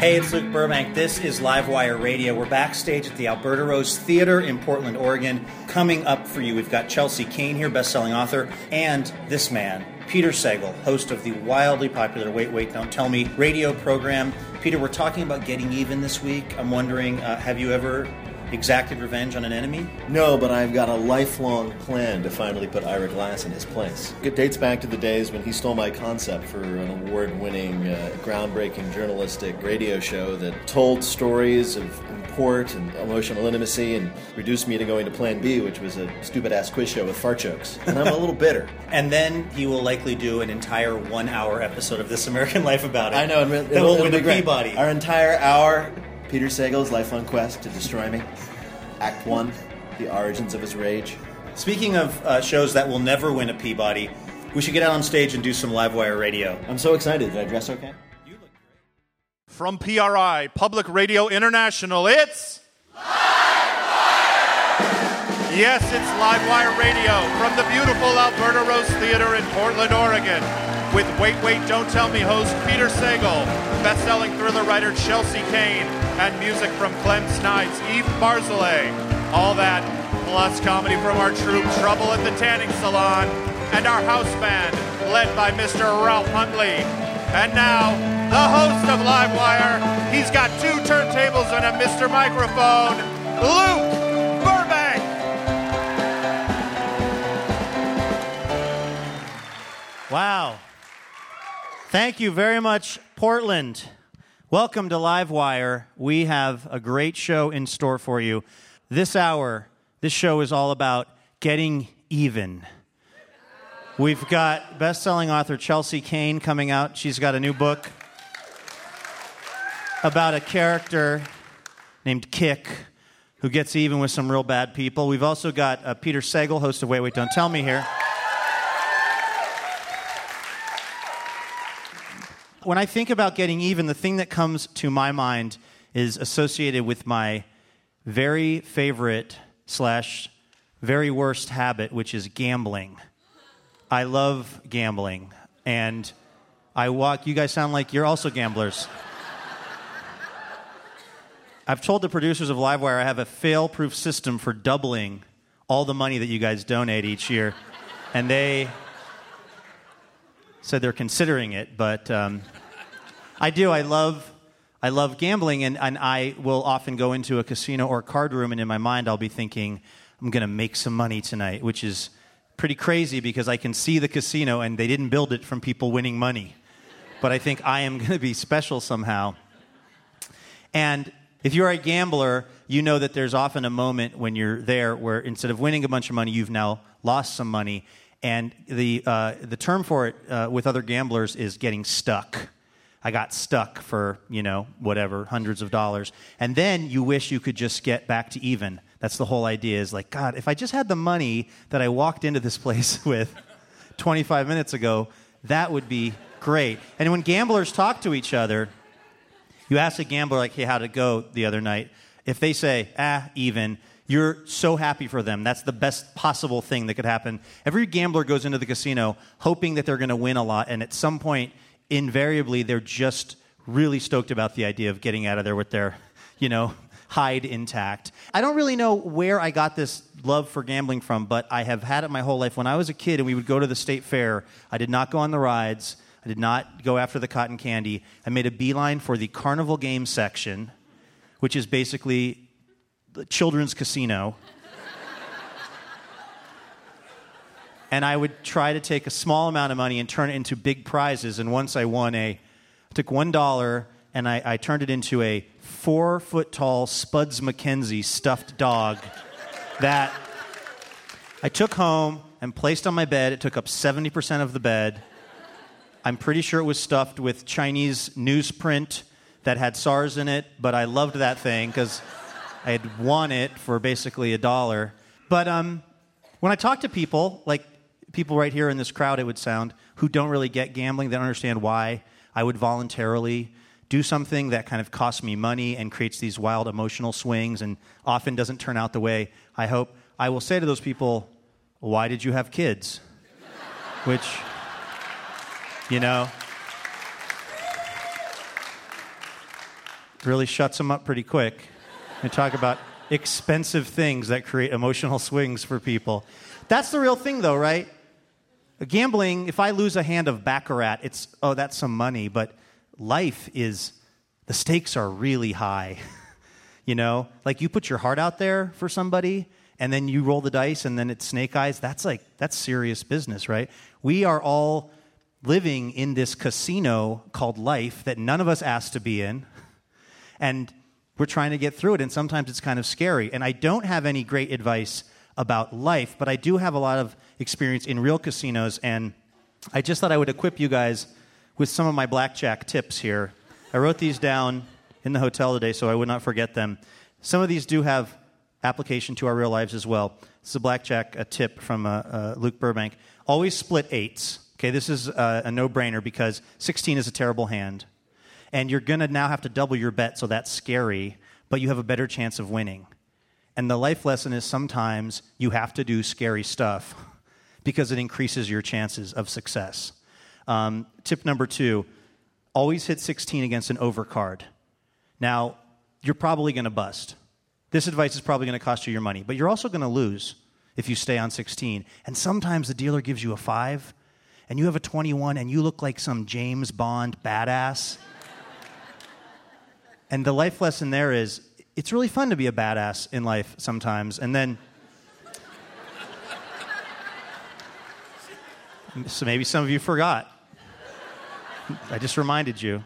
Hey, it's Luke Burbank. This is Livewire Radio. We're backstage at the Alberta Rose Theater in Portland, Oregon. Coming up for you, we've got Chelsea Cain here, best-selling author, and this man, Peter Sagal, host of the wildly popular Wait, Wait, Don't Tell Me radio program. Peter, we're talking about getting even this week. I'm wondering, uh, have you ever exacted revenge on an enemy? No, but I've got a lifelong plan to finally put Ira Glass in his place. It dates back to the days when he stole my concept for an award winning, uh, groundbreaking journalistic radio show that told stories of import and emotional intimacy and reduced me to going to Plan B, which was a stupid ass quiz show with fart jokes. And I'm a little bitter. And then he will likely do an entire one hour episode of This American Life about it. I know, and that it'll, will win a. Peabody. Our entire hour, Peter Sagal's lifelong quest to destroy me. Act one, the origins of his rage. Speaking of uh, shows that will never win a Peabody, we should get out on stage and do some Livewire radio. I'm so excited. Did I dress okay? You look great. From PRI, Public Radio International, it's. Yes, it's Livewire Radio from the beautiful Alberta Rose Theater in Portland, Oregon, with Wait, Wait, Don't Tell Me host Peter Sagal, best-selling thriller writer Chelsea Cain, and music from Clem Snide's, Eef Barzelay. All that, plus comedy from our troupe Trouble at the Tanning Salon, and our house band, led by Mr. Ralph Huntley. And now, the host of Livewire, he's got two turntables and a Mr. Microphone, Luke Burbank. Wow. Thank you very much, Portland. Welcome to Livewire. We have a great show in store for you. This hour, this show is all about getting even. We've got best-selling author Chelsea Cain coming out. She's got a new book about a character named Kick who gets even with some real bad people. We've also got uh, Peter Sagal, host of Wait, Wait, Don't Tell Me here. When I think about getting even, the thing that comes to my mind is associated with my very favorite slash very worst habit, which is gambling. I love gambling, and I walk. You guys sound like you're also gamblers. I've told the producers of Livewire I have a fail-proof system for doubling all the money that you guys donate each year, and they said they're considering it, but um, I do. I love, I love gambling, and, and I will often go into a casino or card room, and in my mind, I'll be thinking, I'm going to make some money tonight, which is pretty crazy because I can see the casino, and they didn't build it from people winning money. But I think I am going to be special somehow. And if you're a gambler, you know that there's often a moment when you're there where instead of winning a bunch of money, you've now lost some money. And the, uh, the term for it uh, with other gamblers is getting stuck. I got stuck for, you know, whatever, hundreds of dollars. And then you wish you could just get back to even. That's the whole idea is like, God, if I just had the money that I walked into this place with 25 minutes ago, that would be great. And when gamblers talk to each other, you ask a gambler, like, hey, how'd it go the other night? If they say, ah, even, you're so happy for them. That's the best possible thing that could happen. Every gambler goes into the casino hoping that they're going to win a lot, and at some point, invariably, they're just really stoked about the idea of getting out of there with their, you know, hide intact. I don't really know where I got this love for gambling from, but I have had it my whole life. When I was a kid and we would go to the state fair, I did not go on the rides. I did not go after the cotton candy. I made a beeline for the carnival game section, which is basically the children's casino. and I would try to take a small amount of money and turn it into big prizes. And once I won a, I took one dollar and I, I turned it into a four foot tall Spuds MacKenzie stuffed dog that I took home and placed on my bed. It took up 70% of the bed. I'm pretty sure it was stuffed with Chinese newsprint that had SARS in it, but I loved that thing because I had won it for basically a dollar. But um, when I talk to people, like people right here in this crowd, it would sound, who don't really get gambling, they don't understand why I would voluntarily do something that kind of costs me money and creates these wild emotional swings and often doesn't turn out the way I hope. I will say to those people, why did you have kids? Which, you know, really shuts them up pretty quick. They talk about expensive things that create emotional swings for people. That's the real thing, though, right? Gambling, if I lose a hand of Baccarat, it's, oh, that's some money, but life is, the stakes are really high. you know, like you put your heart out there for somebody and then you roll the dice and then it's snake eyes. That's like, that's serious business, right? We are all living in this casino called life that none of us asked to be in. And we're trying to get through it, and sometimes it's kind of scary. And I don't have any great advice about life, but I do have a lot of experience in real casinos, and I just thought I would equip you guys with some of my blackjack tips here. I wrote these down in the hotel today so I would not forget them. Some of these do have application to our real lives as well. This is a blackjack a tip from uh, uh, Luke Burbank. Always split eights. Okay, this is uh, a no brainer because 16 is a terrible hand and you're going to now have to double your bet, so that's scary, but you have a better chance of winning. And the life lesson is sometimes you have to do scary stuff because it increases your chances of success. Um, tip number two always hit 16 against an overcard. Now, you're probably going to bust. This advice is probably going to cost you your money, but you're also going to lose if you stay on 16. And sometimes the dealer gives you a five, and you have a 21, and you look like some James Bond badass. And the life lesson there is it's really fun to be a badass in life sometimes. And then. so maybe some of you forgot. I just reminded you.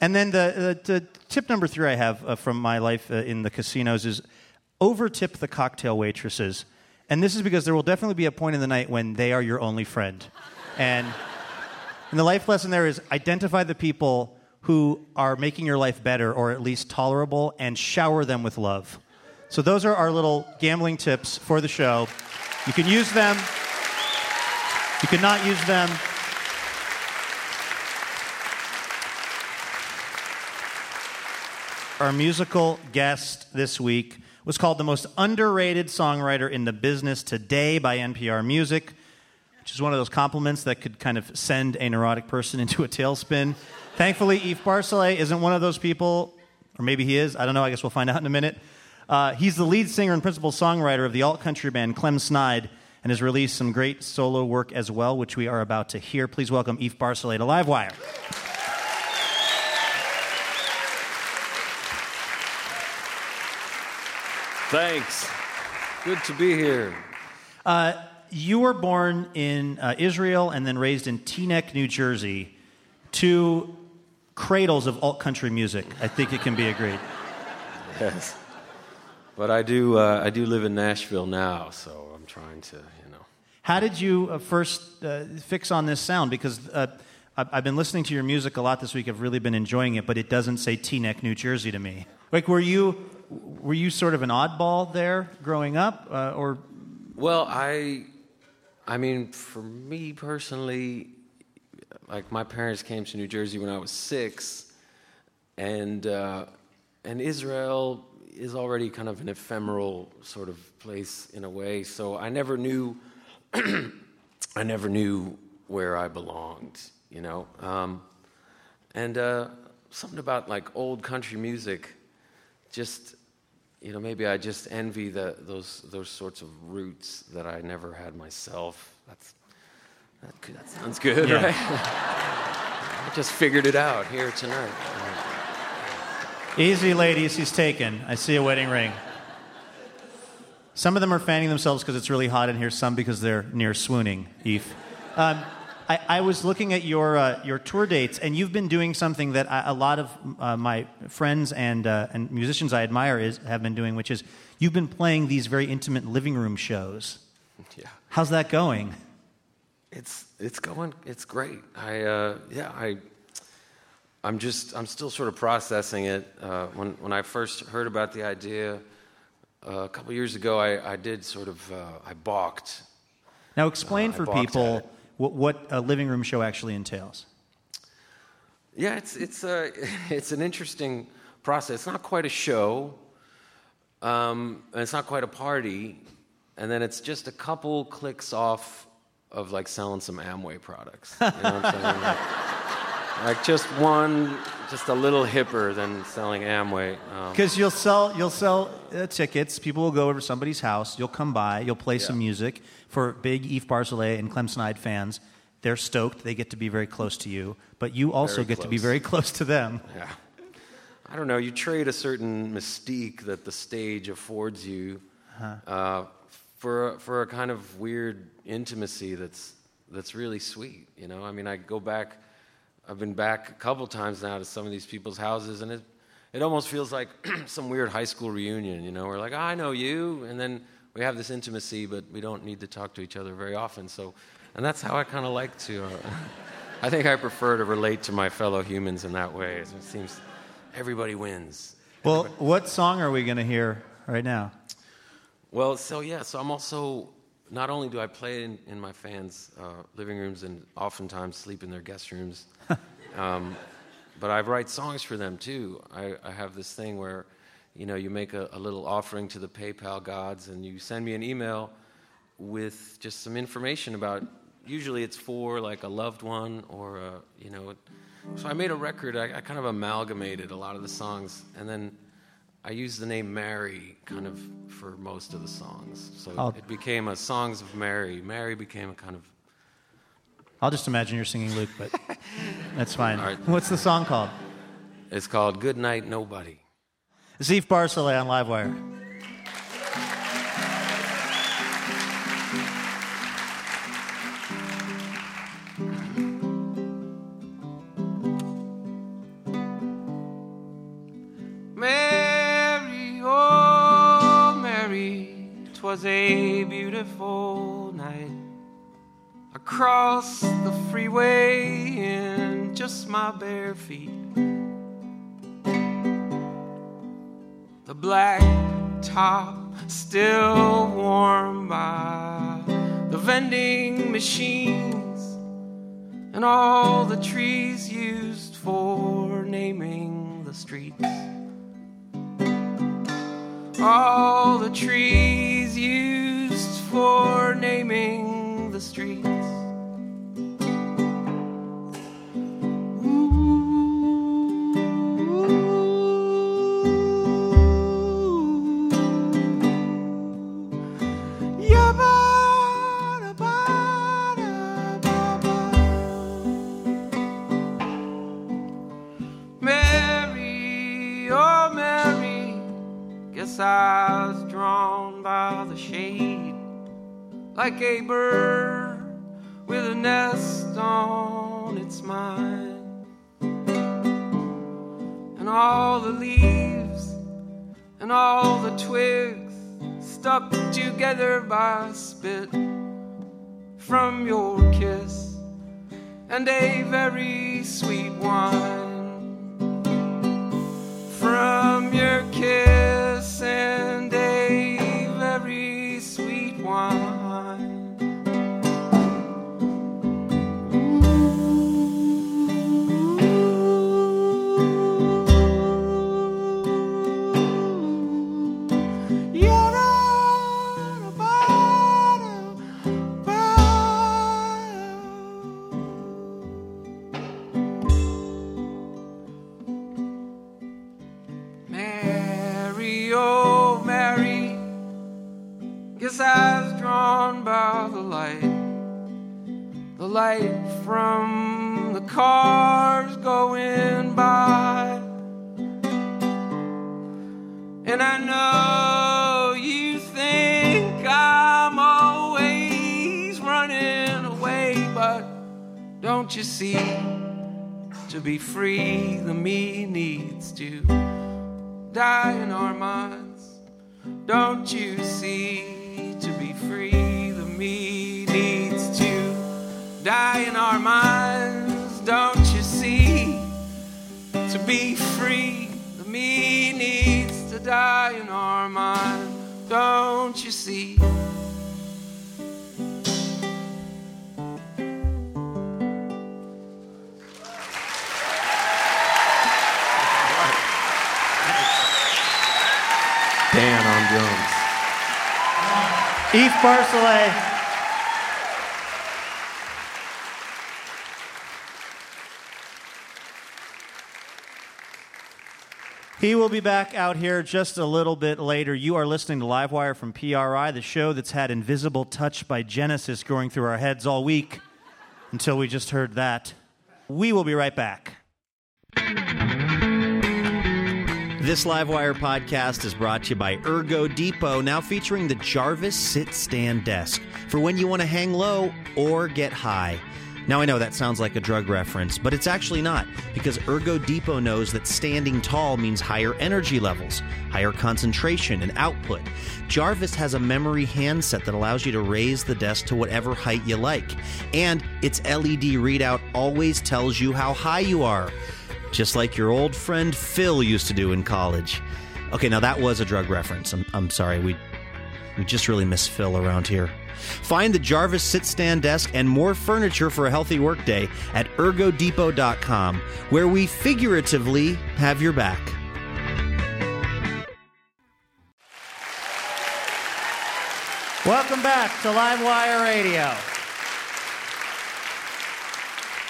And then the, the, the tip number three I have uh, from my life uh, in the casinos is overtip the cocktail waitresses. And this is because there will definitely be a point in the night when they are your only friend. And, and the life lesson there is identify the people who are making your life better or at least tolerable and shower them with love. So, those are our little gambling tips for the show. You can use them, you cannot use them. Our musical guest this week was called the most underrated songwriter in the business today by NPR Music, which is one of those compliments that could kind of send a neurotic person into a tailspin. Thankfully, Eef Barzelay isn't one of those people, or maybe he is. I don't know. I guess we'll find out in a minute. Uh, he's the lead singer and principal songwriter of the alt country band Clem Snide and has released some great solo work as well, which we are about to hear. Please welcome Eef Barzelay to Livewire. Thanks. Good to be here. Uh, you were born in uh, Israel and then raised in Teaneck, New Jersey. Two cradles of alt country music. I think it can be agreed. Yes. But I do, uh, I do live in Nashville now, so I'm trying to, you know. How did you uh, first uh, fix on this sound? Because uh, I've been listening to your music a lot this week. I've really been enjoying it, but it doesn't say Teaneck, New Jersey to me. Like, were you, were you sort of an oddball there growing up, uh, or? Well, I, I mean, for me personally, like my parents came to New Jersey when I was six, and uh, and Israel is already kind of an ephemeral sort of place in a way. So I never knew, I never knew where I belonged, you know. Um, and uh, something about like old country music, just you know, maybe I just envy the, those those sorts of roots that I never had myself. That's that, that sounds good, yeah. right? I just figured it out here tonight. Easy, ladies, he's taken. I see a wedding ring. Some of them are fanning themselves because it's really hot in here, some because they're near swooning, Eef. Um, I, I, was looking at your, uh, your tour dates, and you've been doing something that I, a lot of uh, my friends and, uh, and musicians I admire is, have been doing, which is you've been playing these very intimate living room shows. Yeah. How's that going? It's it's going. It's great. I uh, yeah. I I'm just I'm still sort of processing it. Uh, when when I first heard about the idea uh, a couple years ago, I, I did sort of uh, I balked. Now explain uh, for people what, what a living room show actually entails. Yeah, it's it's a it's an interesting process. It's not quite a show, um, and it's not quite a party, and then it's just a couple clicks off of like selling some Amway products. You know what I'm saying? like, just one just a little hipper than selling Amway. Um, Because you'll sell you'll sell uh, tickets. People will go over to somebody's house. You'll come by. You'll play some music for big Eef Barzelay and Clem Snide fans. They're stoked. They get to be very close to you, but you also Very get to be very close to them. Yeah. I don't know. You trade a certain mystique that the stage affords you uh, for a, for a kind of weird intimacy that's that's really sweet. You know, I mean, I go back. I've been back a couple times now to some of these people's houses, and it it almost feels like some weird high school reunion. You know, we're like, "Ah, I know you, and then we have this intimacy, but we don't need to talk to each other very often. So, and that's how I kind of like to. Uh, I think I prefer to relate to my fellow humans in that way. It seems everybody wins. Well, what song are we going to hear right now? Well, so yeah, so I'm also not only do I play in, in my fans' uh, living rooms and oftentimes sleep in their guest rooms, um, but I write songs for them too. I, I have this thing where, you know, you make a, a little offering to the PayPal gods and you send me an email with just some information about. Usually, it's for like a loved one or a, you know. So I made a record. I, I kind of amalgamated a lot of the songs, and then I used the name Mary kind of for most of the songs. So Oh. it became a Songs of Mary. Mary became a kind of I'll just imagine you're singing Luke, but that's fine. Right. What's the song called? it's called Good Night Nobody. Eef Barzelay on Livewire. A beautiful night. Across the freeway in just my bare feet. The black top still warm by the vending machines and all the trees used for naming the streets. All the trees used for naming the streets. Like a bird with a nest on its mind. And all the leaves and all the twigs stuck together by spit from your kiss and a very sweet wine Eef Barzelay. He will be back out here just a little bit later. You are listening to Livewire from PRI, the show that's had Invisible Touch by Genesis going through our heads all week until we just heard that. We will be right back. This Livewire podcast is brought to you by Ergo Depot, now featuring the Jarvis Sit Stand Desk for when you want to hang low or get high. Now, I know that sounds like a drug reference, but it's actually not, because Ergo Depot knows that standing tall means higher energy levels, higher concentration, and output. Jarvis has a memory handset that allows you to raise the desk to whatever height you like, and its LED readout always tells you how high you are, just like your old friend Phil used to do in college. Okay, now that was a drug reference. I'm, I'm sorry, we, we just really miss Phil around here. Find the Jarvis sit stand desk and more furniture for a healthy workday at ergodepot.com, where we figuratively have your back. Welcome back to Livewire Radio.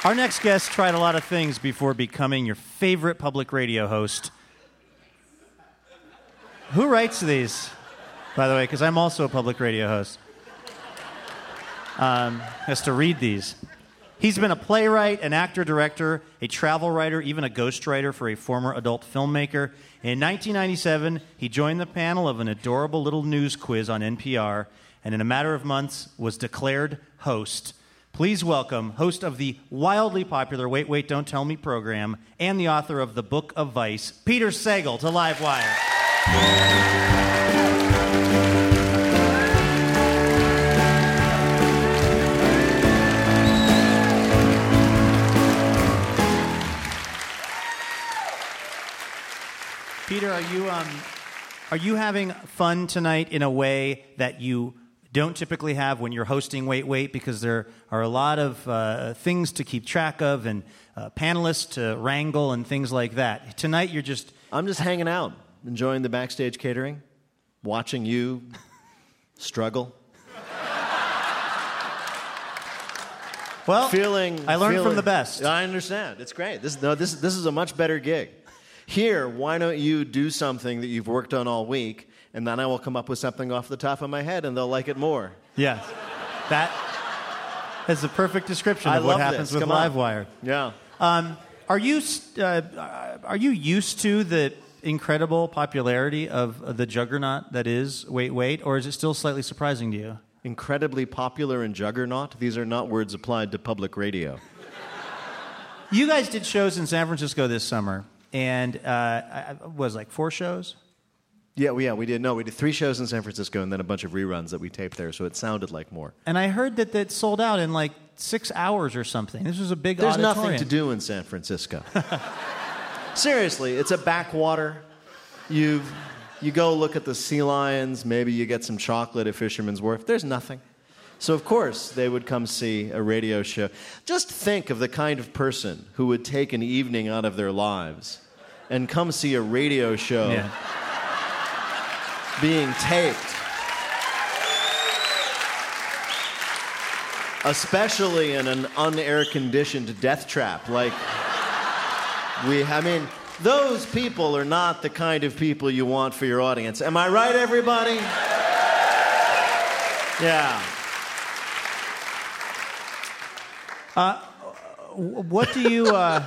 Our next guest tried a lot of things before becoming your favorite public radio host. Who writes these, by the way? Because I'm also a public radio host um, has to read these. He's been a playwright, an actor, director, a travel writer, even a ghostwriter for a former adult filmmaker. In 1997, he joined the panel of an adorable little news quiz on NPR, and in a matter of months was declared host. Please welcome host of the wildly popular Wait, Wait, Don't Tell Me program and the author of The Book of Vice, Peter Sagal, to Livewire. Peter, are you um, are you having fun tonight in a way that you don't typically have when you're hosting Wait Wait? Because there are a lot of uh, things to keep track of and uh, panelists to wrangle and things like that. Tonight, you're just I'm just hanging out, enjoying the backstage catering, watching you struggle. well. Feeling, I learned feeling- from the best. I understand. It's great. This, no, this, this is a much better gig. Here, why don't you do something that you've worked on all week, and then I will come up with something off the top of my head, and they'll like it more. Yes, that is the perfect description I of what happens this. with Livewire. Yeah. Um, are you uh, are you used to the incredible popularity of the juggernaut that is Wait Wait, or is it still slightly surprising to you? Incredibly popular and juggernaut. These are not words applied to public radio. You guys did shows in San Francisco this summer, and uh, I- was like four shows. Yeah, we, yeah, we did. No, we did three shows in San Francisco and then a bunch of reruns that we taped there, so it sounded like more. And I heard that that sold out in like six hours or something. This was a big There's auditorium. nothing to do in San Francisco. Seriously, it's a backwater. You you go look at the sea lions, maybe you get some chocolate at Fisherman's Wharf. There's nothing. So of course they would come see a radio show. Just think of the kind of person who would take an evening out of their lives and come see a radio show Yeah. Being taped. Especially in an unair conditioned death trap. Like, we, I mean, those people are not the kind of people you want for your audience. Am I right, everybody? Yeah. What do you? Uh,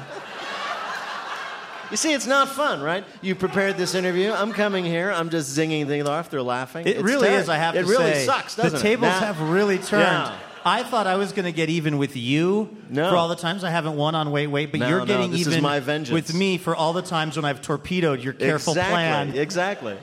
You see, it's not fun, right? You prepared this interview. I'm coming here. I'm just zinging things off. They're laughing. it It's really is. I have it to really say, It really sucks, doesn't the it? tables Now- have really turned. Yeah. I thought I was going to get even with you No. for all the times I haven't won on Wait Wait, but No, you're no, getting is even with me for all the times when I've torpedoed your careful exactly. plan. Exactly.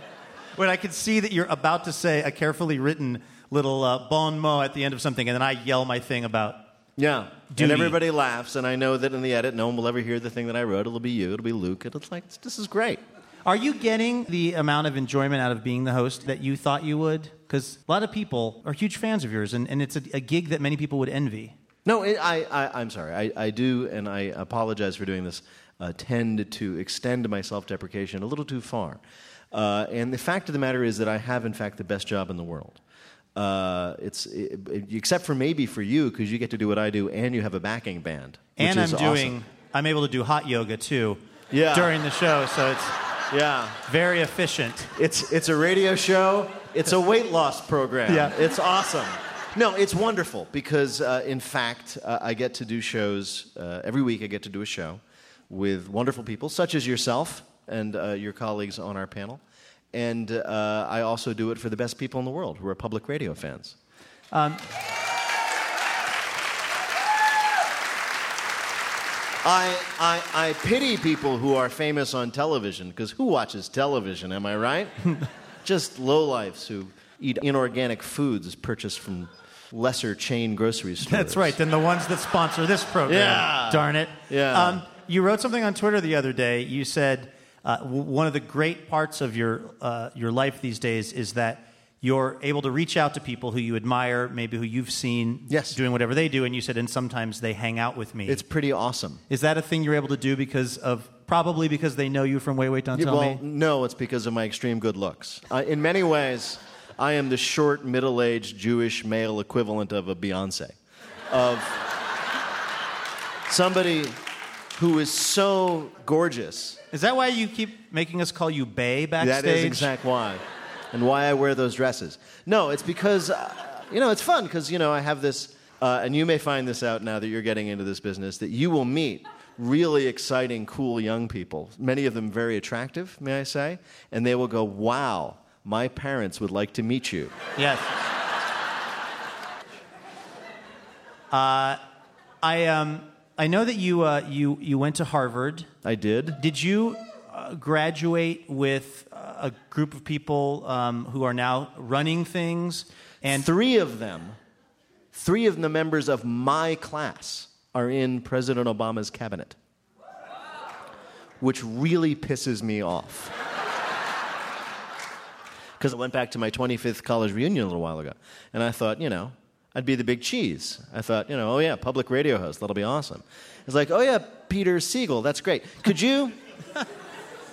When I could see that you're about to say a carefully written little uh, bon mot at the end of something, and then I yell my thing about. Yeah. Duty. And everybody laughs, and I know that in the edit, no one will ever hear the thing that I wrote. It'll be you. It'll be Luke. And it's like, this is great. Are you getting the amount of enjoyment out of being the host that you thought you would? Because a lot of people are huge fans of yours, and, and it's a, a gig that many people would envy. No, it, I, I, I'm sorry. I, I do, and I apologize for doing this, uh, tend to extend my self deprecation a little too far. Uh, and the fact of the matter is that I have, in fact, the best job in the world. Uh, it's it, except for maybe for you because you get to do what I do and you have a backing band. which and I'm doing, awesome. I'm able to do hot yoga too Yeah. during the show, so it's Yeah. Very efficient. It's it's a radio show. It's a weight loss program. Yeah. It's awesome. No, it's wonderful because, uh, in fact, uh, I get to do shows uh, every week. I get to do a show with wonderful people, such as yourself and uh, your colleagues on our panel. And uh, I also do it for the best people in the world who are public radio fans. I, I, I pity people who are famous on television because who watches television, am I right? Just lowlifes who eat inorganic foods purchased from lesser chain grocery stores. That's right. Then the ones that sponsor this program. Yeah. Darn it. Yeah. Um, you wrote something on Twitter the other day. You said uh, w- one of the great parts of your uh, your life these days is that you're able to reach out to people who you admire, maybe who you've seen Yes. doing whatever they do, and you said, and sometimes they hang out with me. It's pretty awesome. is that a thing you're able to do because of probably because they know you from Wait Wait Don't Tell well, Me? no, it's because of my extreme good looks. Uh, in many ways, I am the short, middle aged Jewish male equivalent of a Beyonce. Of somebody who is so gorgeous. Is that why you keep making us call you Bay backstage? That is exact why. And why I wear those dresses. No, it's because, uh, you know, it's fun because, you know, I have this, uh, and you may find this out now that you're getting into this business, that you will meet really exciting, cool young people, many of them very attractive, may I say, and they will go, wow, my parents would like to meet you. Yes. Uh, I um, I know that you uh, you you went to Harvard. I did. Did you uh, graduate with uh, a group of people um, who are now running things? And three of them, three of the members of my class are in President Obama's cabinet, which really pisses me off. Because I went back to my 25th college reunion a little while ago, and I thought, you know, I'd be the big cheese. I thought, you know, oh yeah, public radio host, that'll be awesome. It's like, oh yeah, Peter Siegel, that's great. Could you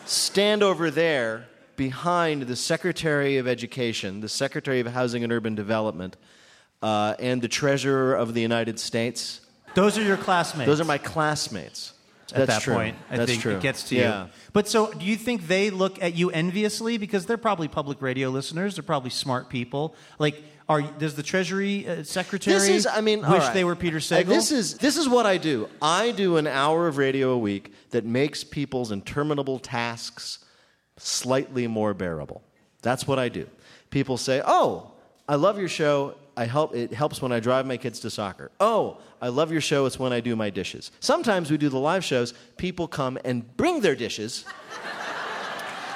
stand over there behind the Secretary of Education, the Secretary of Housing and Urban Development, uh, and the Treasurer of the United States? those are your classmates. Those are my classmates. at That's that true. point. I That's think true. it gets to yeah. you. But so, do you think they look at you enviously because they're probably public radio listeners? They're probably smart people. Like, are does the Treasury uh, Secretary This is, I mean, wish right. they were Peter Uh, Sagal? This is this is what I do. I do an hour of radio a week that makes people's interminable tasks slightly more bearable. That's what I do. People say, "Oh, I love your show. I help. It helps when I drive my kids to soccer. Oh, I love your show. It's when I do my dishes. Sometimes we do the live shows. People come and bring their dishes."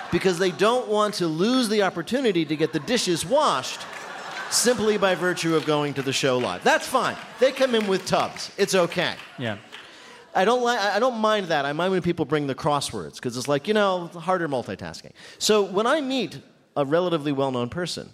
Because they don't want to lose the opportunity to get the dishes washed simply by virtue of going to the show live. That's fine. They come in with tubs. It's okay. yeah. I don't like. I don't mind that. I mind when people bring the crosswords because it's like you know harder multitasking. So when I meet a relatively well-known person,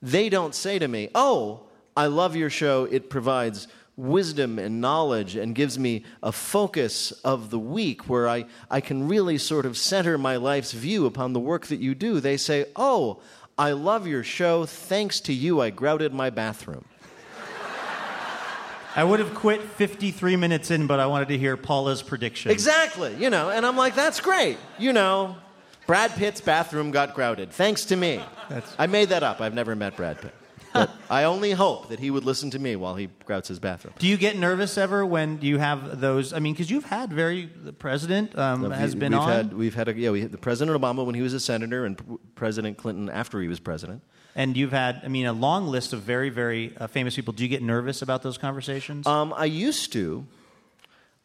they don't say to me, "Oh, I love your show. It provides." Wisdom and knowledge, and gives me a focus of the week where I, I can really sort of center my life's view upon the work that you do. They say, Oh, I love your show. Thanks to you, I grouted my bathroom. I would have quit 53 minutes in, but I wanted to hear Paula's prediction. Exactly, you know, and I'm like, that's great. You know, Brad Pitt's bathroom got grouted, thanks to me. That's- I made that up. I've never met Brad Pitt. But I only hope that he would listen to me while he grouts his bathroom. Do you get nervous ever when you have those? I mean, because you've had very the president um, has been we've on, Had, we've had a, yeah, we had the President Obama when he was a senator and President Clinton after he was president. and you've had, I mean, a long list of very, very uh, famous people. Do you get nervous about those conversations? Um, I used to,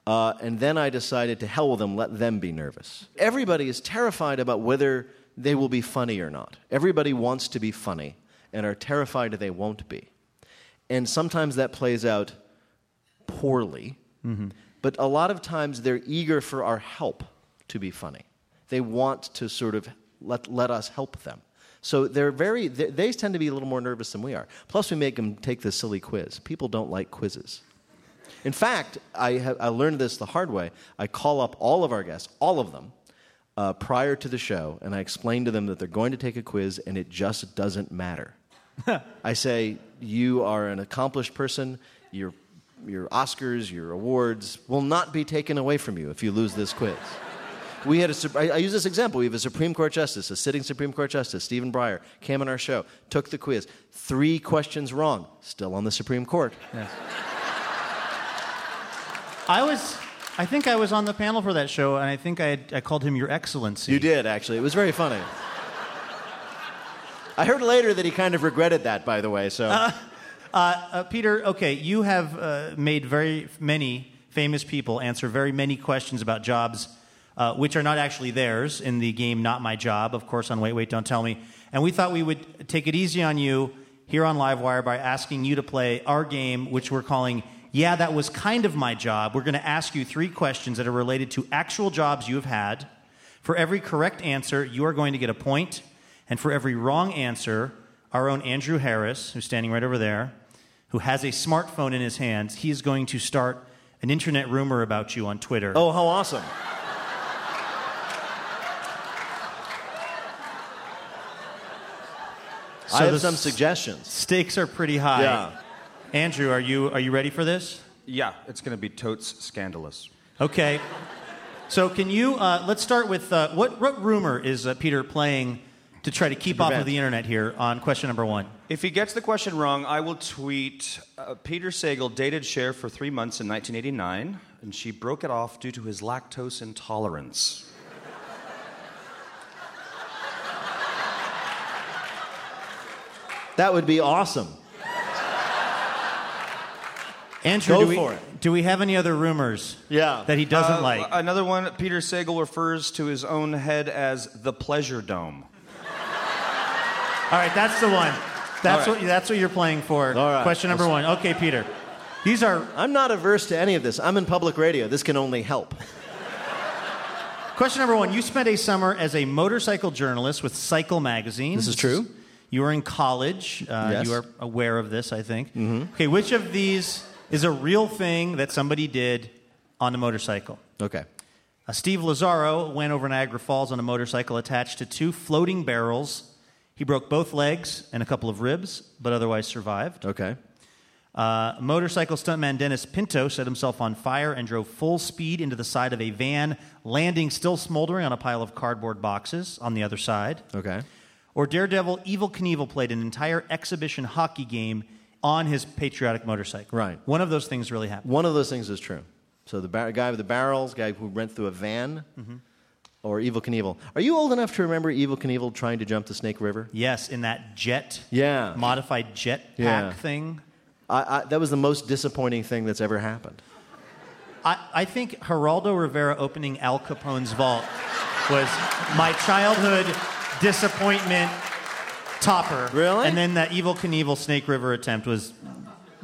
uh, and then I decided to hell with them, let them be nervous. Everybody is terrified about whether they will be funny or not. Everybody wants to be funny and are terrified they won't be. And sometimes that plays out poorly, but a lot of times they're eager for our help to be funny. They want to sort of let, let us help them. So they're very, they, they tend to be a little more nervous than we are. Plus, we make them take this silly quiz. People don't like quizzes. In fact, I, ha- I learned this the hard way. I call up all of our guests, all of them, uh, prior to the show, and I explain to them that they're going to take a quiz and it just doesn't matter. I say, You are an accomplished person. Your, your Oscars, your awards will not be taken away from you if you lose this quiz. We had a, I, I use this example. We have a Supreme Court justice, a sitting Supreme Court justice, Stephen Breyer, came on our show, took the quiz, three questions wrong, still on the Supreme Court. I was, I think I was on the panel for that show, and I think I, had, I called him Your Excellency. You did, actually. It was very funny. I heard later that he kind of regretted that, by the way, so. Uh, Peter, okay, you have uh, made very many famous people answer very many questions about jobs uh, which are not actually theirs in the game Not My Job, of course, on Wait, Wait, Don't Tell Me. And we thought we would take it easy on you here on Livewire by asking you to play our game, which we're calling Yeah, That Was Kind of My Job. We're going to ask you three questions that are related to actual jobs you have had. For every correct answer, you are going to get a point. And for every wrong answer, our own Andrew Harris, who's standing right over there, who has a smartphone in his hands, he is going to start an internet rumor about you on Twitter. Oh, how awesome. So I have some suggestions. Stakes are pretty high. Yeah. Andrew, are you are you ready for this? Yeah, it's going to be totes scandalous. Okay. So can you uh, let's start with uh, what what rumor is uh, Peter playing to try to keep off of the internet here on question number one? If he gets the question wrong, I will tweet uh, Peter Sagal dated Cher for three months in 1989, and she broke it off due to his lactose intolerance. That would be awesome. Andrew, Go do we, for it. do we have any other rumors Yeah. that he doesn't Uh, like? Another one, Peter Sagal refers to his own head as the pleasure dome. All right, that's the one. That's All right. what that's what you're playing for. All right. Question number one. Okay, Peter. These are I'm not averse to any of this. I'm in public radio. This can only help. question number one. You spent a summer as a motorcycle journalist with Cycle Magazine. This is true. You were in college. Uh, Yes. You are aware of this, I think. Mm-hmm. Okay, which of these is a real thing that somebody did on a motorcycle? Okay. Uh, Steve Lazaro went over Niagara Falls on a motorcycle attached to two floating barrels. He broke both legs and a couple of ribs, but otherwise survived. Okay. Uh, motorcycle stuntman Dennis Pinto set himself on fire and drove full speed into the side of a van, landing still smoldering on a pile of cardboard boxes on the other side. Okay. Or Daredevil Evel Knievel played an entire exhibition hockey game on his patriotic motorcycle. Right. One of those things really happened. One of those things is true. So the bar- guy with the barrels, guy who went through a van, Mm-hmm. or Evel Knievel. Are you old enough to remember Evel Knievel trying to jump the Snake River? Yes, in that jet, Yeah. modified jet pack Yeah. thing. I, I, that was the most disappointing thing that's ever happened. I, I think Geraldo Rivera opening Al Capone's vault was my childhood disappointment topper. Really? And then that Evel Knievel Snake River attempt was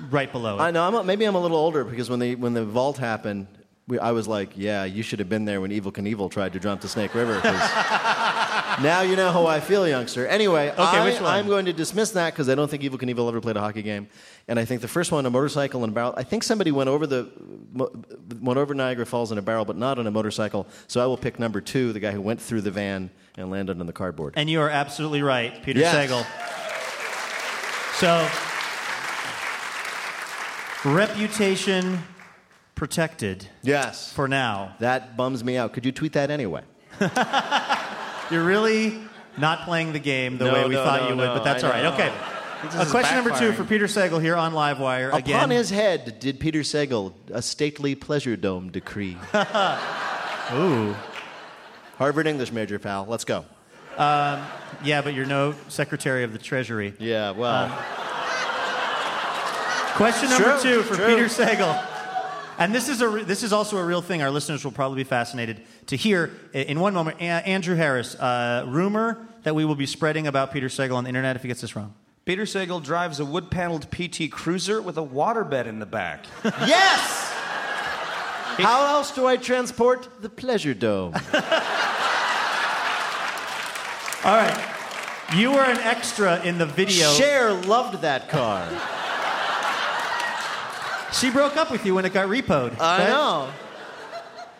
right below it. I know. I'm a, maybe I'm a little older because when the when the vault happened, we, I was like, "Yeah, you should have been there when Evel Knievel tried to jump the Snake River." 'cause now you know how I feel, youngster. Anyway, I, which one? I'm going to dismiss that because I don't think Evel Knievel ever played a hockey game, and I think the first one, a motorcycle and a barrel. I think somebody went over the went over Niagara Falls in a barrel, but not on a motorcycle. So I will pick number two, the guy who went through the van and landed on the cardboard. and you are absolutely right, Peter Yes. Sagal. So, reputation protected yes, for now. that bums me out. Could you tweet that anyway? You're really not playing the game the No, way we no, thought no, you would, but that's I all right. Okay. Uh, question number two for Peter Sagal here on Livewire. Again, Upon his head did Peter Sagal a stately pleasure dome decree. Ooh. Harvard English major, pal. Let's go. Yeah, but you're no Secretary of the Treasury. Yeah, well. Question number True, two for true. Peter Sagal. And this is, a, re- this is also a real thing. Our listeners will probably be fascinated to hear in one moment. Andrew Harris, uh, rumor that we will be spreading about Peter Sagal on the internet if he gets this wrong. Peter Sagal drives a wood paneled PT Cruiser with a waterbed in the back. yes! How else do I transport the pleasure dome? All right. You were an extra in the video. Cher loved that car. She broke up with you when it got repoed. I right? know.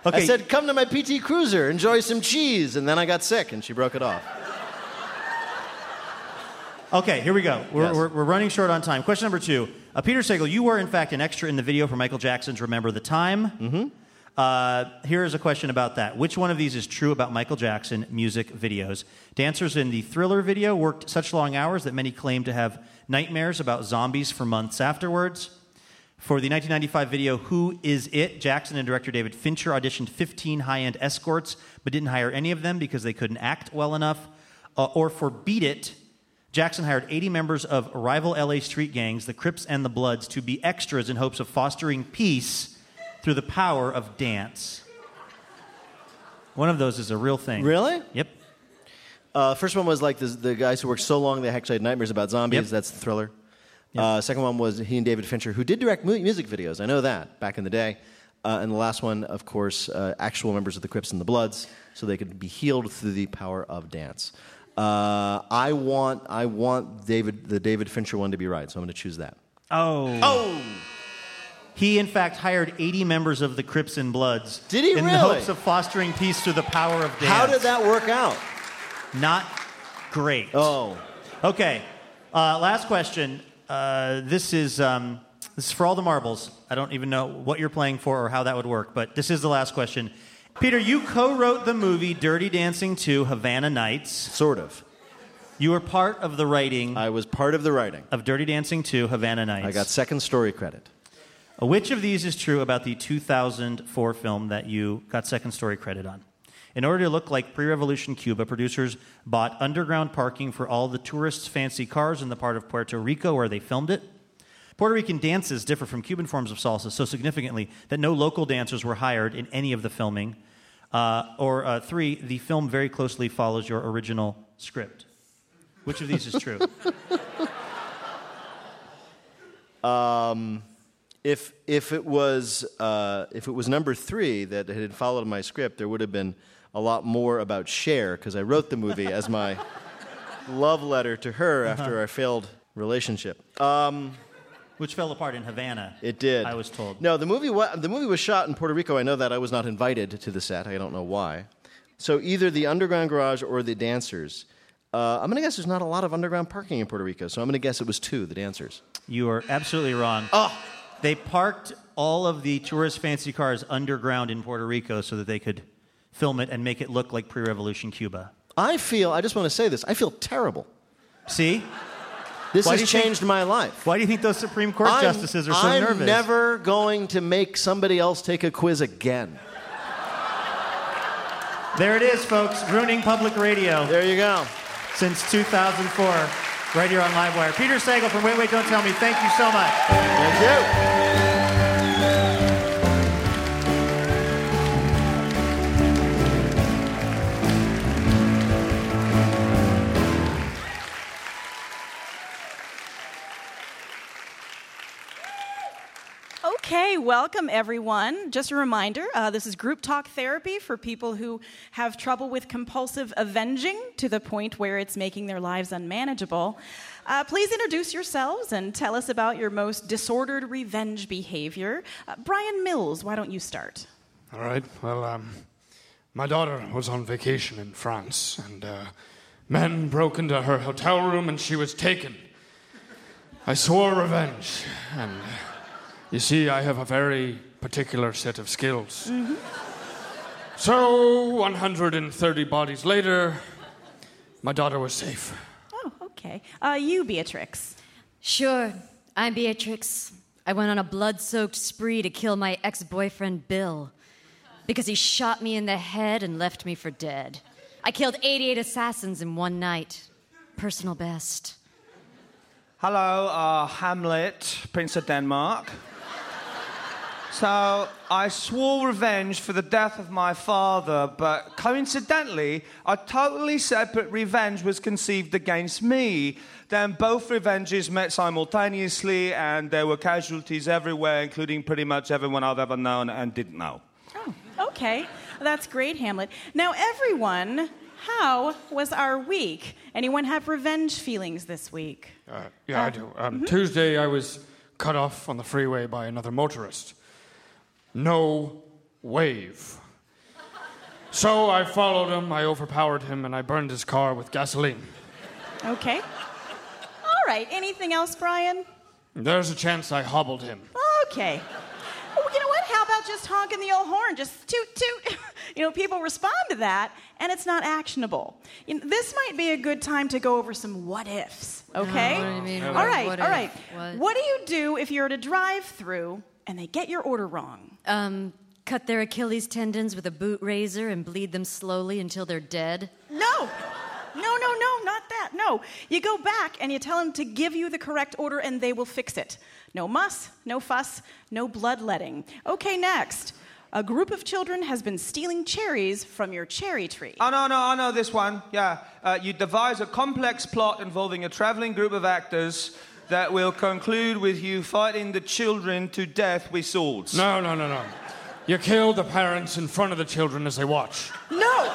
Okay. I said, come to my PT Cruiser, enjoy some cheese. And then I got sick and she broke it off. Okay, here we go. We're, Yes. we're, we're running short on time. Question number two. Uh, Peter Sagal, you were in fact an extra in the video for Michael Jackson's Remember the Time. Mm-hmm. Uh, here is a question about that. Which one of these is true about Michael Jackson music videos? Dancers in the Thriller video worked such long hours that many claim to have nightmares about zombies for months afterwards. For the 1995 video Who Is It, Jackson and director David Fincher auditioned 15 high end escorts, but didn't hire any of them because they couldn't act well enough. Uh, or for Beat It, Jackson hired 80 members of rival LA street gangs, the Crips and the Bloods, to be extras in hopes of fostering peace through the power of dance. One of those is a real thing. Really? Yep. Uh, first one was like the, the guys who worked so long they actually had nightmares about zombies. Yep. That's the thriller. Uh, second one was he and David Fincher, who did direct mu- music videos. I know that back in the day. Uh, and the last one, of course, uh, actual members of the Crips and the Bloods, so they could be healed through the power of dance. Uh, I want I want David the David Fincher one to be right, so I'm going to choose that. Oh. Oh. He, in fact, hired 80 members of the Crips and Bloods. Did he In the really? hopes of fostering peace through the power of dance. How did that work out? Not great. Oh, Okay. Uh, last question. Uh, this is um, this is for all the marbles. I don't even know what you're playing for or how that would work, but this is the last question. Peter, you co-wrote the movie Dirty Dancing 2: Havana Nights. sort of. You were part of the writing I was part of the writing. of Dirty Dancing 2: Havana Nights. I got second story credit. Which of these is true about the 2004 film that you got second story credit on? In order to look like pre revolution Cuba, producers bought underground parking for all the tourists' fancy cars in the part of Puerto Rico where they filmed it. Puerto Rican dances differ from Cuban forms of salsa so significantly that no local dancers were hired in any of the filming. Uh, or uh, three, the film very closely follows your original script. Which of these is true? If if it was uh, if it was number three that had followed my script, there would have been a lot more about Cher because I wrote the movie as my love letter to her after our failed relationship. Uh, Which fell apart in Havana. it did. I was told. No, the movie wa- the movie was shot in Puerto Rico. I know that I was not invited to the set. I don't know why. So either the underground garage or the dancers. Uh, I'm gonna guess there's not a lot of underground parking in Puerto Rico, so I'm gonna guess it was two, the dancers. You are absolutely wrong. Oh. They parked all of the tourist fancy cars underground in Puerto Rico so that they could film it and make it look like pre revolution Cuba. I feel. I just want to say this. I feel terrible. See? This Why has you think- changed my life. Why do you think those Supreme Court I'm- justices are so I'm nervous? never going to make somebody else take a quiz again. There it is, folks. Ruining public radio There you go. since 2004, right here on Livewire. Peter Sagal from Wait, Wait, Don't Tell Me. Thank you so much. Thank you. Welcome everyone. Just a reminder uh, this is group talk therapy for people who have trouble with compulsive avenging to the point where it's making their lives unmanageable. Uh, please introduce yourselves and tell us about your most disordered revenge behavior. Uh, Brian Mills, why don't you start? All right. Well, um, my daughter was on vacation in France, and uh, men broke into her hotel room, and she was taken. I swore revenge, and you see, I have a very particular set of skills. So, 130 bodies later, my daughter was safe. Oh, okay. Uh, you, Beatrix. Sure, I'm Beatrix. I went on a blood soaked spree to kill my ex boyfriend Bill because he shot me in the head and left me for dead. I killed 88 assassins in one night. Personal best. Hello, uh, Hamlet, Prince of Denmark. So, I swore revenge for the death of my father, but coincidentally, a totally separate revenge was conceived against me. Then both revenges met simultaneously, and there were casualties everywhere, including pretty much everyone I've ever known and didn't know. Oh, Okay, that's great, Hamlet. Now, everyone, how was our week? Anyone have revenge feelings this week? Uh, yeah, I do. Um, Tuesday, I was cut off on the freeway by another motorist. No wave. So I followed him, I overpowered him, and I burned his car with gasoline. Okay. All right, anything else, Brian? There's a chance I hobbled him. Okay. Oh, you know what? How about just honking the old horn, just toot toot. you know, people respond to that, and it's not actionable. You know, this might be a good time to go over some what ifs. Okay. Oh, what do you mean, all what- right. what all if? right. What? What do you do if you're at a drive-through and they get your order wrong? Um, cut their Achilles tendons with a boot razor and bleed them slowly until they're dead. No. No, no, no, not that. No. You go back and you tell them to give you the correct order and they will fix it. No muss, no fuss, no bloodletting. Okay, next. A group of children has been stealing cherries from your cherry tree. Oh, no, no, I know this one. Yeah. Uh, you devise a complex plot involving a traveling group of actors that will conclude with you fighting the children to death with swords. No, no, no, no. You kill the parents in front of the children as they watch. No,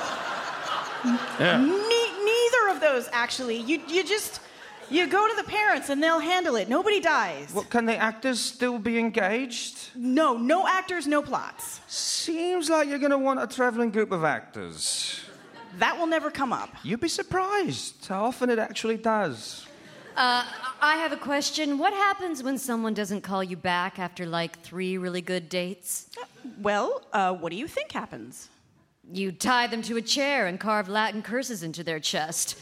Yeah. ne- neither of those actually. You, you just, you go to the parents and they'll handle it. Nobody dies. What, can the actors still be engaged? No, no actors, no plots. Seems like you're going to want a traveling group of actors. That will never come up. You'd be surprised how often it actually does. Uh, I have a question. What happens when someone doesn't call you back after like three really good dates? Well, uh, what do you think happens? You tie them to a chair and carve Latin curses into their chest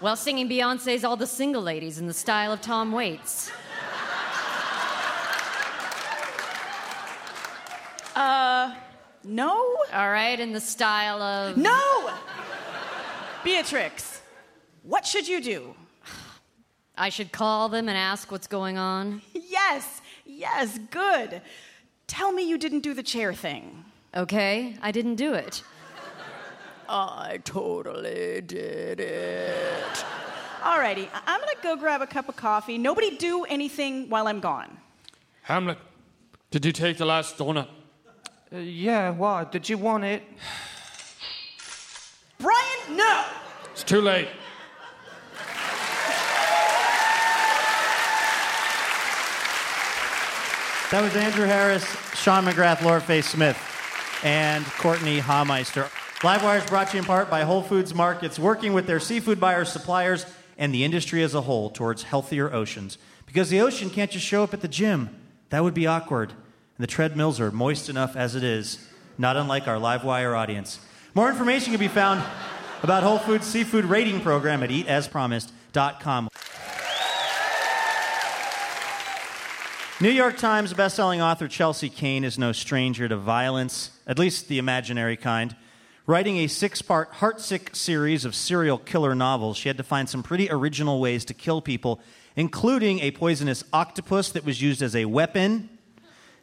while singing Beyonce's All the Single Ladies in the style of Tom Waits. No? All right, in the style of. No! Beatrix, what should you do? I should call them and ask what's going on. Yes, yes, good. Tell me you didn't do the chair thing. Okay, I didn't do it. I totally did it. Alrighty, I- I'm gonna go grab a cup of coffee. Nobody do anything while I'm gone. Hamlet, did you take the last donut? Uh, yeah, why? Did you want it? Brian, no! It's too late. That was Andrew Harris, Sean McGrath, Laura Faye Smith, and Courtney Hameister. Livewire is brought to you in part by Whole Foods Markets, working with their seafood buyers, suppliers, and the industry as a whole towards healthier oceans. Because the ocean can't just show up at the gym. That would be awkward. And the treadmills are moist enough as it is, not unlike our Livewire audience. More information can be found about Whole Foods Seafood Rating Program at eataspromised.com. New York Times bestselling author Chelsea Cain is no stranger to violence, at least the imaginary kind. Writing a six part heartsick series of serial killer novels, she had to find some pretty original ways to kill people, including a poisonous octopus that was used as a weapon.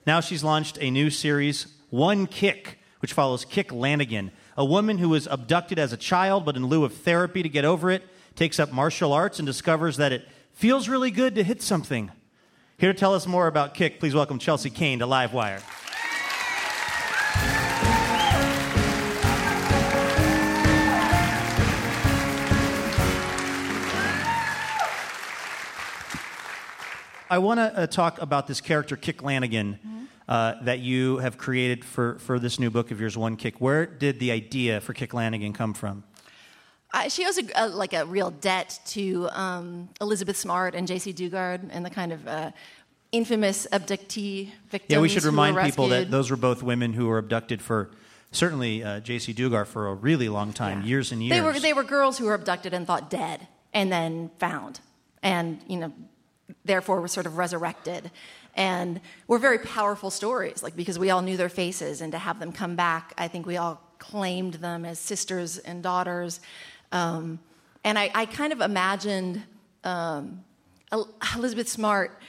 Now she's launched a new series, One Kick, which follows Kick Lannigan, a woman who was abducted as a child, but in lieu of therapy to get over it, takes up martial arts and discovers that it feels really good to hit something. Here to tell us more about Kick, please welcome Chelsea Cain to Livewire. I want to uh, talk about this character, Kick Lannigan, uh, that you have created for, for this new book of yours, One Kick. Where did the idea for Kick Lannigan come from? Uh, she owes a, a, like a real debt to um, Elizabeth Smart and Jaycee Dugard and the kind of uh, infamous abductee victims. Yeah, we should remind people that those were both women who were abducted for certainly uh, Jaycee Dugard for a really long time, years and years. They were they were girls who were abducted and thought dead, and then found, and you know, therefore were sort of resurrected, and were very powerful stories. Like because we all knew their faces, and to have them come back, I think we all claimed them as sisters and daughters. Um, and I, I kind of imagined um, Elizabeth Smart,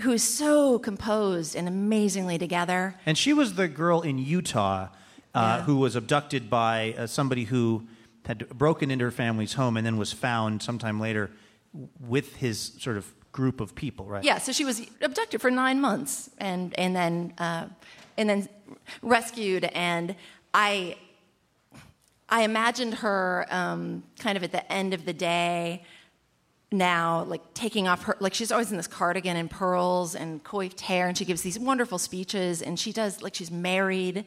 who is so composed and amazingly together. And she was the girl in Utah uh, who was abducted by uh, somebody who had broken into her family's home and then was found sometime later with his sort of group of people, right? Yeah, so she was abducted for nine months and and then uh, and then rescued. And I I imagined her um, kind of at the end of the day now, like taking off her like she's always in this cardigan and pearls and coiffed hair, and she gives these wonderful speeches, and she does like she's married.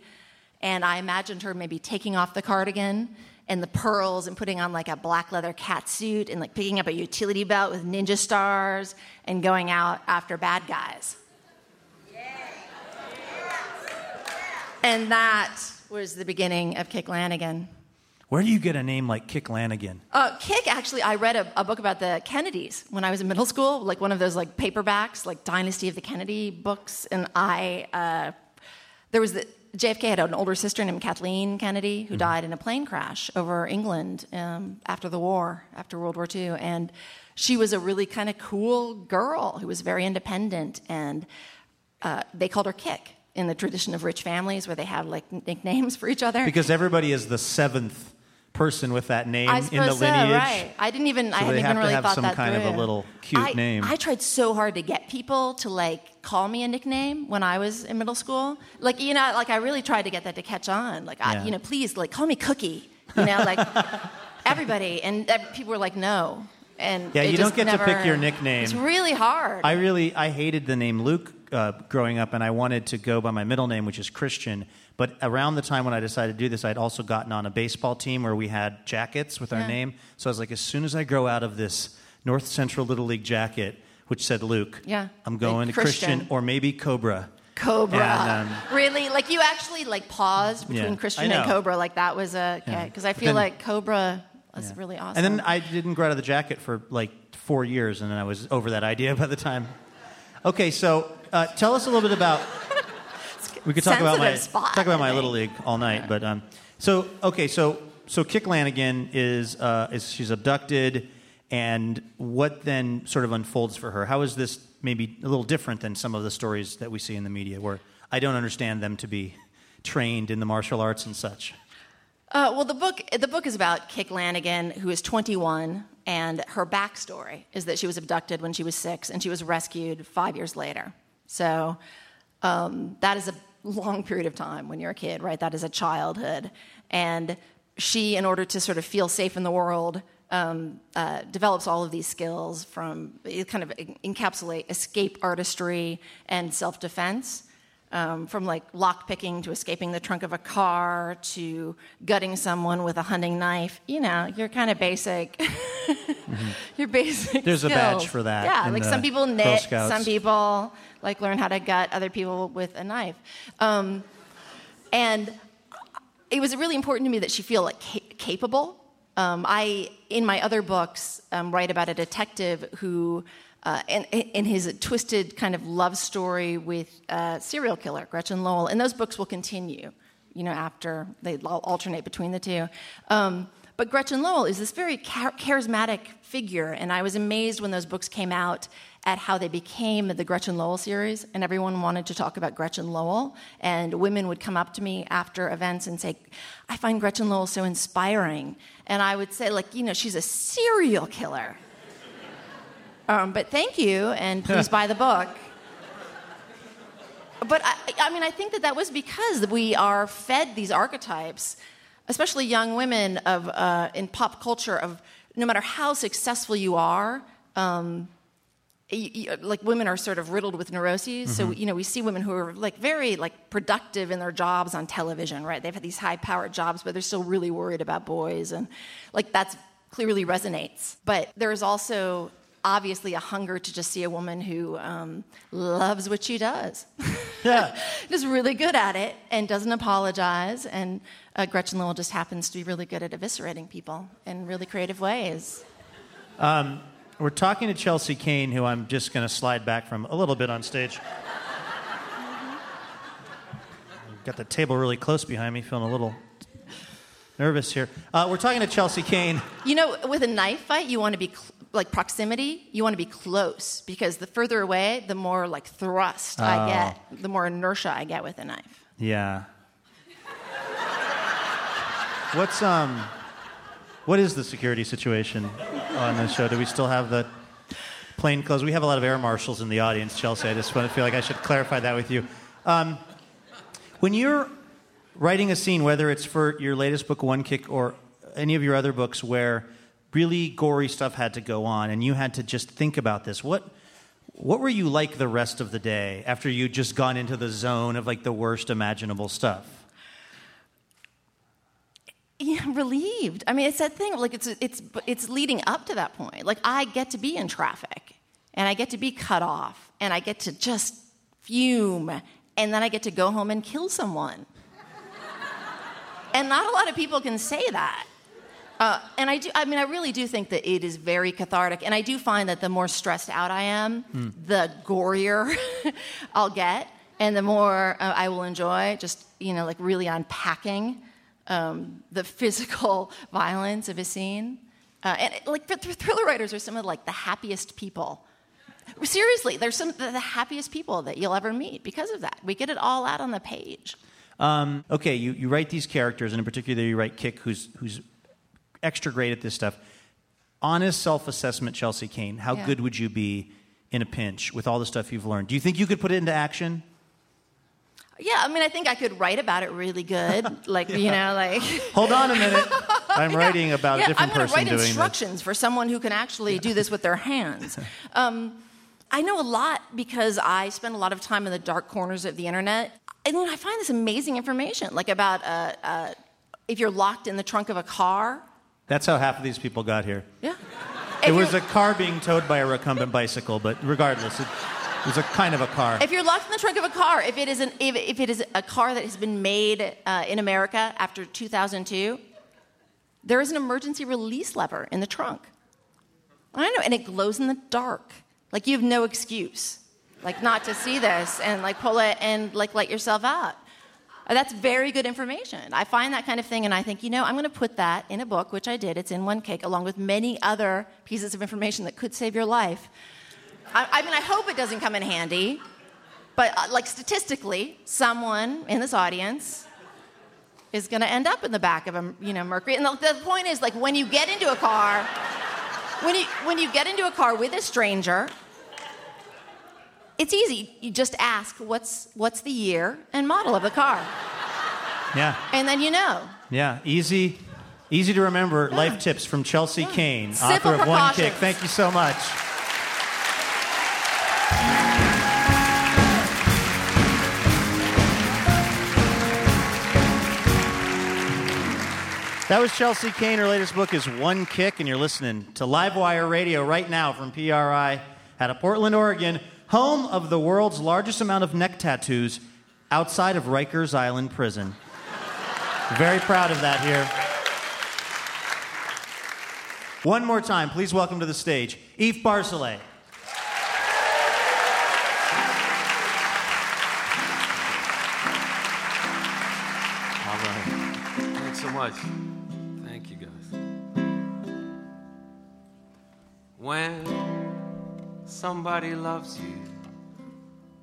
And I imagined her maybe taking off the cardigan and the pearls and putting on like a black leather cat suit and like picking up a utility belt with ninja stars and going out after bad guys. and that was the beginning of Kick Lannigan. Where do you get a name like Kick Lannigan? Uh, Kick, actually, I read a, a, book about the Kennedys when I was in middle school, like one of those like paperbacks, like Dynasty of the Kennedy books. And I, uh, there was the, JFK had an older sister named Kathleen Kennedy who mm-hmm. died in a plane crash over England um, after the war, after World War II. And she was a really kind of cool girl who was very independent. And uh, they called her Kick in the tradition of rich families where they have like nicknames for each other. Because everybody is the seventh person with that name in the lineage. So, right. I didn't even. So I hadn't even really thought have thought some kind through. of a little cute I, name. I tried so hard to get people to like call me a nickname when I was in middle school. Like you know, like I really tried to get that to catch on. Like yeah. I, you know, please like call me Cookie. You know, like everybody and people were like no. And yeah, you don't get never, to pick your nickname. It's really hard. I really I hated the name Luke uh, growing up, and I wanted to go by my middle name, which is Christian. But around the time when I decided to do this, I'd also gotten on a baseball team where we had jackets with our Yeah. name. So I was like, as soon as I grow out of this North Central Little League jacket, which said Luke, Yeah. I'm going Like to Christian. Christian. or maybe Cobra. Cobra. And, um, really? Like you actually like paused between Yeah, Christian and. Cobra? Like that was a Yeah. because I feel then- like Cobra was Yeah. really awesome. And then I didn't grow out of the jacket for like four years, and then I was over that idea by the time. Okay, so uh, tell us a little bit about. We could talk about my spot, talk about my little league all night, but um, so okay, so so Kick Lannigan is uh, is she's abducted, and what then sort of unfolds for her? How is this maybe a little different than some of the stories that we see in the media, where I don't understand them to be trained in the martial arts and such? Uh, well, the book the book is about Kick Lannigan, who is 21, and her backstory is that she was abducted when she was six, and she was rescued five years later. So um, that is a long period of time when you're a kid, right? That is a childhood, and she, in order to sort of feel safe in the world. Um, uh, develops all of these skills from it kind of encapsulate escape artistry and self-defense um, from like lock picking to escaping the trunk of a car to gutting someone with a hunting knife. You know, you're kind of basic. Your basic. Mm-hmm. There's a badge for that Yeah, like some people knit, some people like learn how to gut other people with a knife. Um, and it was really important to me that she feel like ca- capable. Um, I, in my other books, um, write about a detective who, uh, in, in his twisted kind of love story with a serial killer, Gretchen Lowell, and those books will continue, you know, after they alternate between the two. Um, but Gretchen Lowell is this very char- charismatic figure, and I was amazed when those books came out at how they became the Gretchen Lowell series, and everyone wanted to talk about Gretchen Lowell. And women would come up to me after events and say, I find Gretchen Lowell so inspiring. And I would say, like, you know, she's a serial killer. um, but thank you, and please buy the book. But I, I mean, I think that that was because we are fed these archetypes, especially young women of uh, in pop culture of no matter how successful you are, um, y- y- like women are sort of riddled with neuroses. So you know, we see women who are like very like productive in their jobs on television, right? They've had these high-powered jobs, but they're still really worried about boys, and like that's clearly resonates. But there's also obviously a hunger to just see a woman who um, loves what she does. Yeah. is really good at it and doesn't apologize. And uh, Gretchen Lowell just happens to be really good at eviscerating people in really creative ways. We're talking to Chelsea Cain, who I'm just going to slide back from a little bit on stage. Got the table really close behind me, feeling a little nervous here. Uh, we're talking to Chelsea Cain. You know, with a knife fight, you want to be cl- like proximity. You want to be close because the further away, the more like thrust I get, the more inertia I get with a knife. Yeah. What's um, what is the security situation on this show? Do we still have the plain clothes? We have a lot of air marshals in the audience, Chelsea. I just want to feel like I should clarify that with you. Um, when you're writing a scene, whether it's for your latest book, One Kick, or any of your other books where really gory stuff had to go on and you had to just think about this, what what were you like the rest of the day after you'd just gone into the zone of like the worst imaginable stuff? Yeah, relieved. I mean, it's that thing. Like it's it's it's leading up to that point. Like I get to be in traffic, and I get to be cut off, and I get to just fume, and then I get to go home and kill someone. and not a lot of people can say that. Uh, and I do. I mean, I really do think that it is very cathartic. And I do find that the more stressed out I am, the gorier I'll get, and the more uh, I will enjoy. Just you know, like really unpacking um, the physical violence of a scene. Uh, and like th- th- thriller writers are some of like the happiest people. Seriously, they're some of the happiest people that you'll ever meet because of that. We get it all out on the page. Um, okay, you, you write these characters, and in particular, you write Kick, who's, who's extra great at this stuff. Honest self assessment, Chelsea Cain, how Yeah. good would you be in a pinch with all the stuff you've learned? Do you think you could put it into action? Yeah, I mean, I think I could write about it really good. Like, you know, like. Hold on a minute. I'm writing about yeah, a different I'm going to person write instructions for someone who can actually do this with their hands. Um, I know a lot because I spend a lot of time in the dark corners of the internet. And then I find this amazing information, like about uh, uh, if you're locked in the trunk of a car. That's how half of these people got here. Yeah. It If was you're- a car being towed by a recumbent bicycle, but regardless, it was a kind of a car. If you're locked in the trunk of a car, if it is, an, if, if it is a car that has been made uh, in America after 2002, there is an emergency release lever in the trunk. I know, and it glows in the dark. Like you have no excuse, like not to see this and like pull it and like let yourself out. Uh, That's very good information. I find that kind of thing, and I think, you know, I'm going to put that in a book, which I did. It's in One Kick, along with many other pieces of information that could save your life. I, I mean, I hope it doesn't come in handy, but uh, like statistically, someone in this audience is going to end up in the back of a, you know, Mercury. And the, the point is, like, when you get into a car, when you when you get into a car with a stranger, it's easy. You just ask, "What's what's the year and model of the car?" yeah, And then you know. yeah, easy, easy to remember. Life tips from Chelsea Cain, Simple author of One Kick. Thank you so much. That was Chelsea Cain. Her latest book is One Kick, and you're listening to Livewire Radio right now from PRI out of Portland, Oregon, home of the world's largest amount of neck tattoos outside of Rikers Island Prison. Very proud of that here. One more time, please welcome to the stage Eef Barzelay. All right. Thanks so much. When somebody loves you,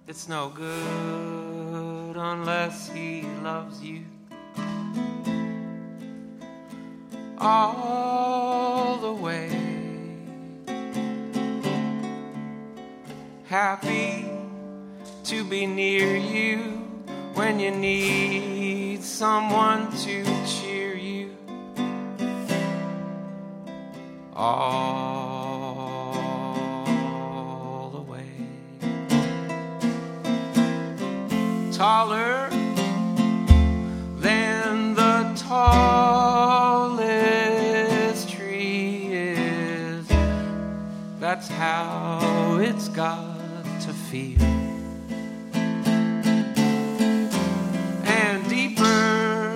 it's no good unless he loves you. All the way. Happy to be near you when you need someone to cheer you. All got to feel. and deeper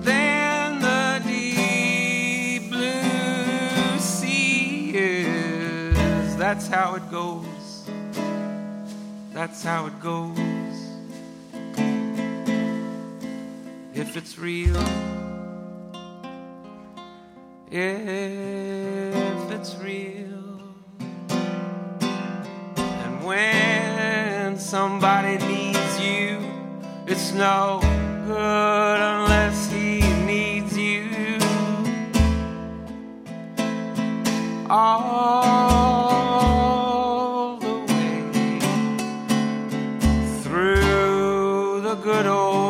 than the deep blue sea is. That's how it goes. That's how it goes. If it's real, if it's real. When somebody needs you, it's no good unless he needs you. All the way through the good or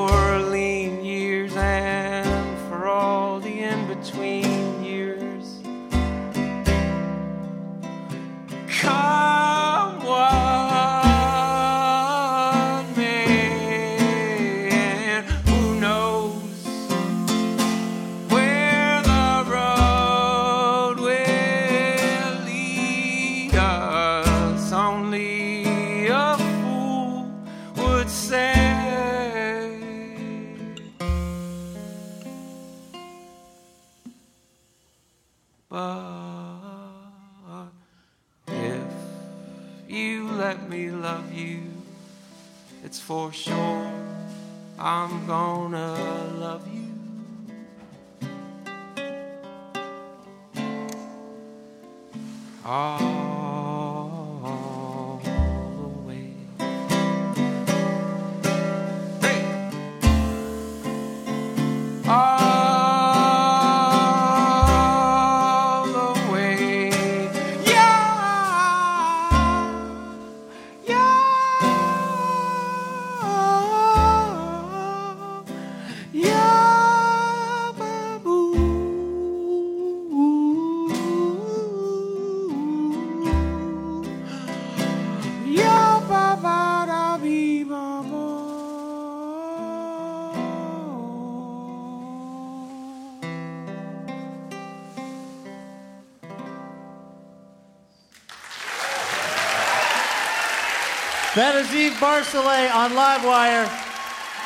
That is Eef Barzelay on Livewire.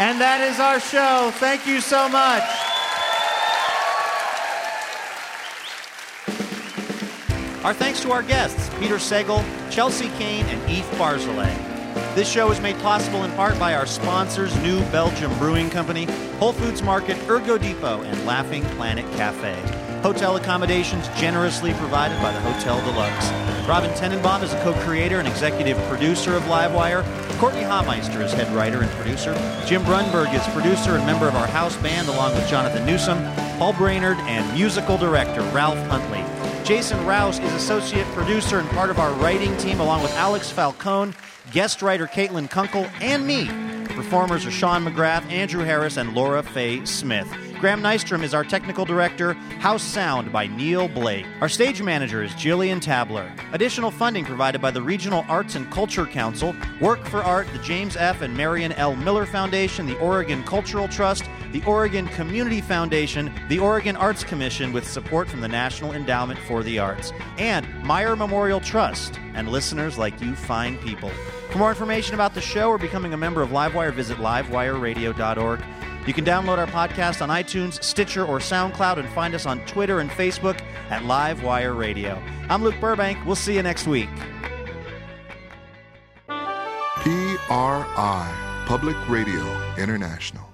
And that is our show. Thank you so much. Our thanks to our guests, Peter Sagal, Chelsea Cain, and Eef Barzelay. This show is made possible in part by our sponsors, New Belgium Brewing Company, Whole Foods Market, Ergo Depot, and Laughing Planet Cafe. Hotel accommodations generously provided by the Hotel Deluxe. Robin Tenenbaum is a co-creator and executive producer of Livewire. Courtney Hameister is head writer and producer. Jim Brunberg is producer and member of our house band along with Jonathan Newsom, Paul Brainerd, and musical director Ralph Huntley. Jason Rouse is associate producer and part of our writing team along with Alex Falcone, guest writer Caitlin Kunkel, and me. Performers are Sean McGrath, Andrew Harris, and Laura Faye Smith. Graham Nystrom is our technical director. House Sound by Neil Blake. Our stage manager is Jillian Tabler. Additional funding provided by the Regional Arts and Culture Council, Work for Art, the James F. and Marion L. Miller Foundation, the Oregon Cultural Trust, the Oregon Community Foundation, the Oregon Arts Commission with support from the National Endowment for the Arts, and Meyer Memorial Trust, and listeners like you fine people. For more information about the show or becoming a member of Livewire, visit livewireradio.org. You can download our podcast on iTunes, Stitcher, or SoundCloud and find us on Twitter and Facebook at Livewire Radio. I'm Luke Burbank. We'll see you next week. PRI, Public Radio International.